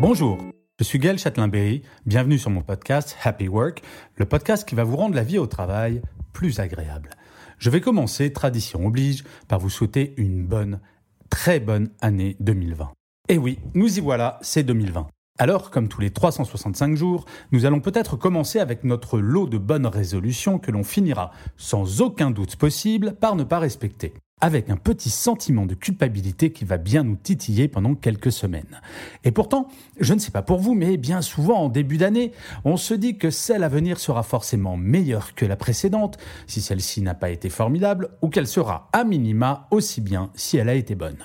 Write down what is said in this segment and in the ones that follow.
Bonjour, je suis Gaël Châtelain-Berry, bienvenue sur mon podcast Happy Work, le podcast qui va vous rendre la vie au travail plus agréable. Je vais commencer, tradition oblige, par vous souhaiter une bonne, très bonne année 2020. Et oui, nous y voilà, c'est 2020. Alors, comme tous les 365 jours, nous allons peut-être commencer avec notre lot de bonnes résolutions que l'on finira, sans aucun doute possible, par ne pas respecter avec un petit sentiment de culpabilité qui va bien nous titiller pendant quelques semaines. Et pourtant, je ne sais pas pour vous, mais bien souvent en début d'année, on se dit que celle à venir sera forcément meilleure que la précédente, si celle-ci n'a pas été formidable, ou qu'elle sera à minima aussi bien si elle a été bonne.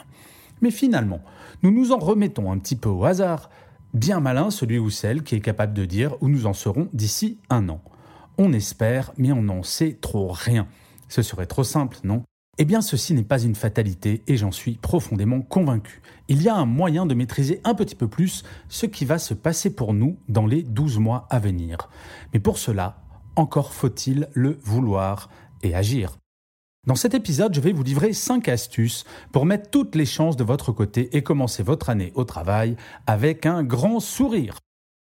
Mais finalement, nous nous en remettons un petit peu au hasard, bien malin celui ou celle qui est capable de dire où nous en serons d'ici un an. On espère, mais on n'en sait trop rien. Ce serait trop simple, non? Eh bien, ceci n'est pas une fatalité et j'en suis profondément convaincu. Il y a un moyen de maîtriser un petit peu plus ce qui va se passer pour nous dans les 12 mois à venir. Mais pour cela, encore faut-il le vouloir et agir. Dans cet épisode, je vais vous livrer 5 astuces pour mettre toutes les chances de votre côté et commencer votre année au travail avec un grand sourire.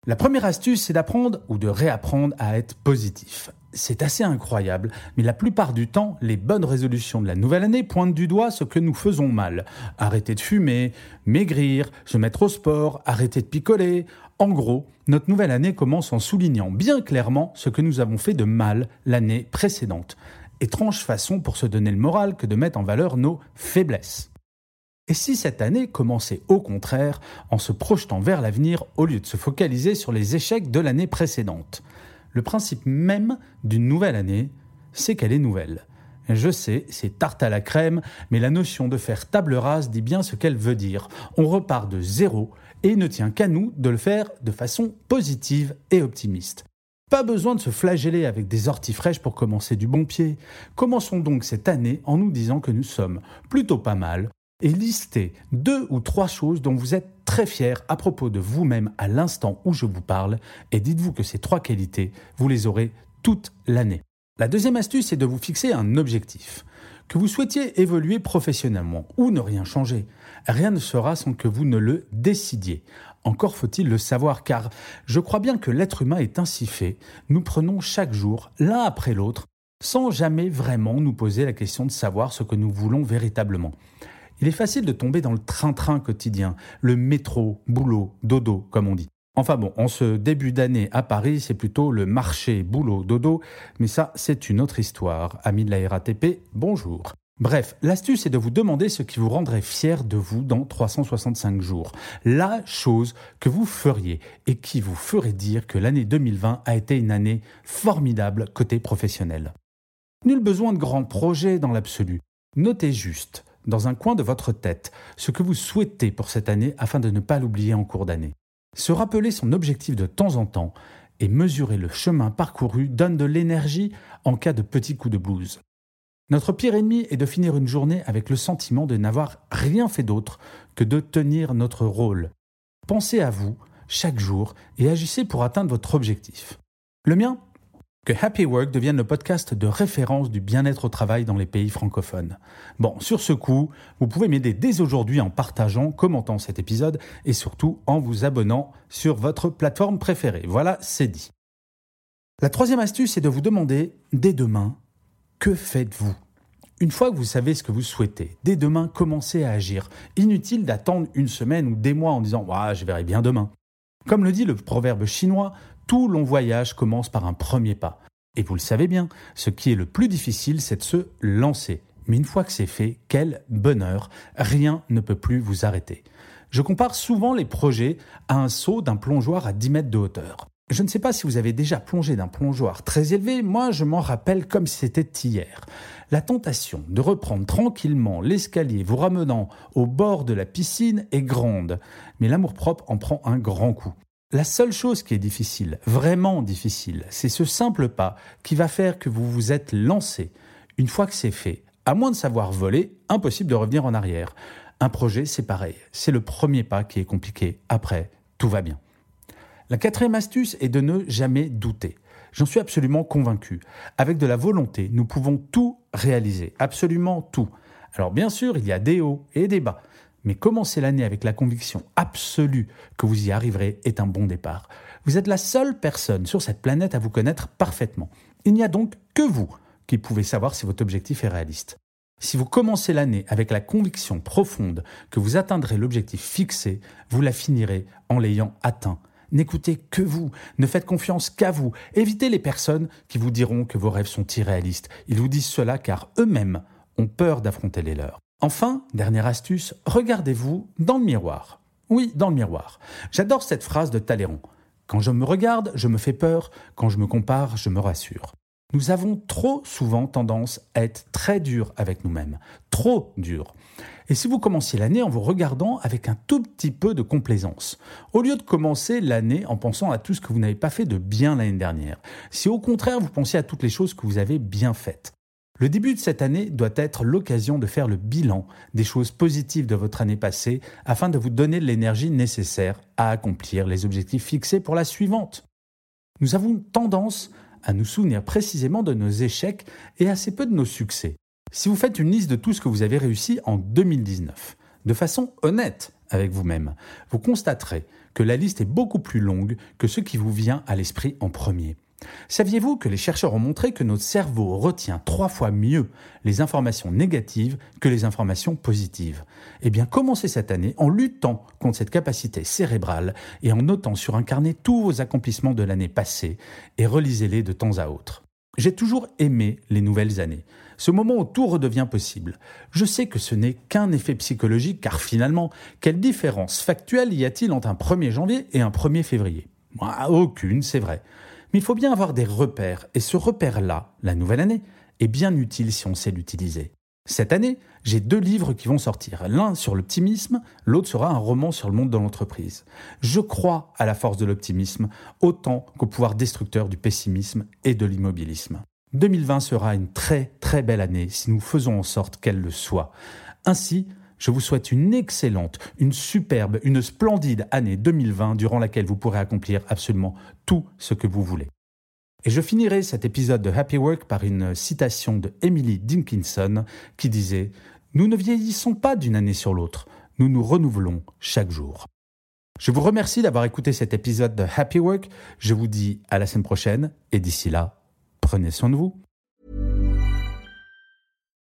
La première astuce, c'est d'apprendre ou de réapprendre à être positif. C'est assez incroyable, mais la plupart du temps, les bonnes résolutions de la nouvelle année pointent du doigt ce que nous faisons mal. Arrêter de fumer, maigrir, se mettre au sport, arrêter de picoler. En gros, notre nouvelle année commence en soulignant bien clairement ce que nous avons fait de mal l'année précédente. Étrange façon pour se donner le moral que de mettre en valeur nos faiblesses. Et si cette année commençait au contraire en se projetant vers l'avenir au lieu de se focaliser sur les échecs de l'année précédente? Le principe même d'une nouvelle année, c'est qu'elle est nouvelle. Je sais, c'est tarte à la crème, mais la notion de faire table rase dit bien ce qu'elle veut dire. On repart de zéro et ne tient qu'à nous de le faire de façon positive et optimiste. Pas besoin de se flageller avec des orties fraîches pour commencer du bon pied. Commençons donc cette année en nous disant que nous sommes plutôt pas mal, et listez deux ou trois choses dont vous êtes très fier à propos de vous-même à l'instant où je vous parle et dites-vous que ces trois qualités, vous les aurez toute l'année. La deuxième astuce est de vous fixer un objectif. Que vous souhaitiez évoluer professionnellement ou ne rien changer, rien ne sera sans que vous ne le décidiez. Encore faut-il le savoir car je crois bien que l'être humain est ainsi fait. Nous prenons chaque jour, l'un après l'autre, sans jamais vraiment nous poser la question de savoir ce que nous voulons véritablement. Il est facile de tomber dans le train-train quotidien, le métro, boulot, dodo, comme on dit. Enfin bon, en ce début d'année à Paris, c'est plutôt le marché, boulot, dodo, mais ça, c'est une autre histoire. Amis de la RATP, bonjour. Bref, l'astuce est de vous demander ce qui vous rendrait fier de vous dans 365 jours. La chose que vous feriez et qui vous ferait dire que l'année 2020 a été une année formidable côté professionnel. Nul besoin de grands projets dans l'absolu. Notez juste dans un coin de votre tête ce que vous souhaitez pour cette année afin de ne pas l'oublier en cours d'année. Se rappeler son objectif de temps en temps et mesurer le chemin parcouru donne de l'énergie en cas de petits coups de blues. Notre pire ennemi est de finir une journée avec le sentiment de n'avoir rien fait d'autre que de tenir notre rôle. Pensez à vous chaque jour et agissez pour atteindre votre objectif. Le mien, que Happy Work devienne le podcast de référence du bien-être au travail dans les pays francophones. Bon, sur ce coup, vous pouvez m'aider dès aujourd'hui en partageant, commentant cet épisode et surtout en vous abonnant sur votre plateforme préférée. Voilà, c'est dit. La troisième astuce est de vous demander, dès demain, que faites-vous? Une fois que vous savez ce que vous souhaitez, dès demain, commencez à agir. Inutile d'attendre une semaine ou des mois en disant je verrai bien demain. Comme le dit le proverbe chinois, tout long voyage commence par un premier pas. Et vous le savez bien, ce qui est le plus difficile, c'est de se lancer. Mais une fois que c'est fait, quel bonheur, rien ne peut plus vous arrêter. Je compare souvent les projets à un saut d'un plongeoir à 10 mètres de hauteur. Je ne sais pas si vous avez déjà plongé d'un plongeoir très élevé, moi je m'en rappelle comme si c'était hier. La tentation de reprendre tranquillement l'escalier vous ramenant au bord de la piscine est grande, mais l'amour-propre en prend un grand coup. La seule chose qui est difficile, vraiment difficile, c'est ce simple pas qui va faire que vous vous êtes lancé. Une fois que c'est fait, à moins de savoir voler, impossible de revenir en arrière. Un projet, c'est pareil. C'est le premier pas qui est compliqué. Après, tout va bien. La quatrième astuce est de ne jamais douter. J'en suis absolument convaincu. Avec de la volonté, nous pouvons tout réaliser, absolument tout. Alors bien sûr, il y a des hauts et des bas, mais commencer l'année avec la conviction absolue que vous y arriverez est un bon départ. Vous êtes la seule personne sur cette planète à vous connaître parfaitement. Il n'y a donc que vous qui pouvez savoir si votre objectif est réaliste. Si vous commencez l'année avec la conviction profonde que vous atteindrez l'objectif fixé, vous la finirez en l'ayant atteint N'écoutez que vous, ne faites confiance qu'à vous. Évitez les personnes qui vous diront que vos rêves sont irréalistes. Ils vous disent cela car eux-mêmes ont peur d'affronter les leurs. Enfin, dernière astuce, regardez-vous dans le miroir. Oui, dans le miroir. J'adore cette phrase de Talleyrand. Quand je me regarde, je me fais peur. Quand je me compare, je me rassure. Nous avons trop souvent tendance à être très durs avec nous-mêmes. Trop durs. Et si vous commenciez l'année en vous regardant avec un tout petit peu de complaisance, au lieu de commencer l'année en pensant à tout ce que vous n'avez pas fait de bien l'année dernière, si au contraire vous pensiez à toutes les choses que vous avez bien faites, le début de cette année doit être l'occasion de faire le bilan des choses positives de votre année passée afin de vous donner l'énergie nécessaire à accomplir les objectifs fixés pour la suivante. Nous avons tendance à nous souvenir précisément de nos échecs et assez peu de nos succès. Si vous faites une liste de tout ce que vous avez réussi en 2019, de façon honnête avec vous-même, vous constaterez que la liste est beaucoup plus longue que ce qui vous vient à l'esprit en premier. Saviez-vous que les chercheurs ont montré que notre cerveau retient trois fois mieux les informations négatives que les informations positives? Eh bien, commencez cette année en luttant contre cette capacité cérébrale et en notant sur un carnet tous vos accomplissements de l'année passée et relisez-les de temps à autre. J'ai toujours aimé les nouvelles années ce moment où tout redevient possible. Je sais que ce n'est qu'un effet psychologique, car finalement, quelle différence factuelle y a-t-il entre un 1er janvier et un 1er février? Aucune, c'est vrai. Mais il faut bien avoir des repères, et ce repère-là, la nouvelle année, est bien utile si on sait l'utiliser. Cette année, j'ai deux livres qui vont sortir. L'un sur l'optimisme, l'autre sera un roman sur le monde de l'entreprise. Je crois à la force de l'optimisme autant qu'au pouvoir destructeur du pessimisme et de l'immobilisme. 2020 sera une très très belle année si nous faisons en sorte qu'elle le soit. Ainsi, je vous souhaite une excellente, une superbe, une splendide année 2020 durant laquelle vous pourrez accomplir absolument tout ce que vous voulez. Et je finirai cet épisode de Happy Work par une citation de Emily Dinkinson qui disait ⁇ Nous ne vieillissons pas d'une année sur l'autre, nous nous renouvelons chaque jour. ⁇ Je vous remercie d'avoir écouté cet épisode de Happy Work, je vous dis à la semaine prochaine et d'ici là, Prenez soin de vous.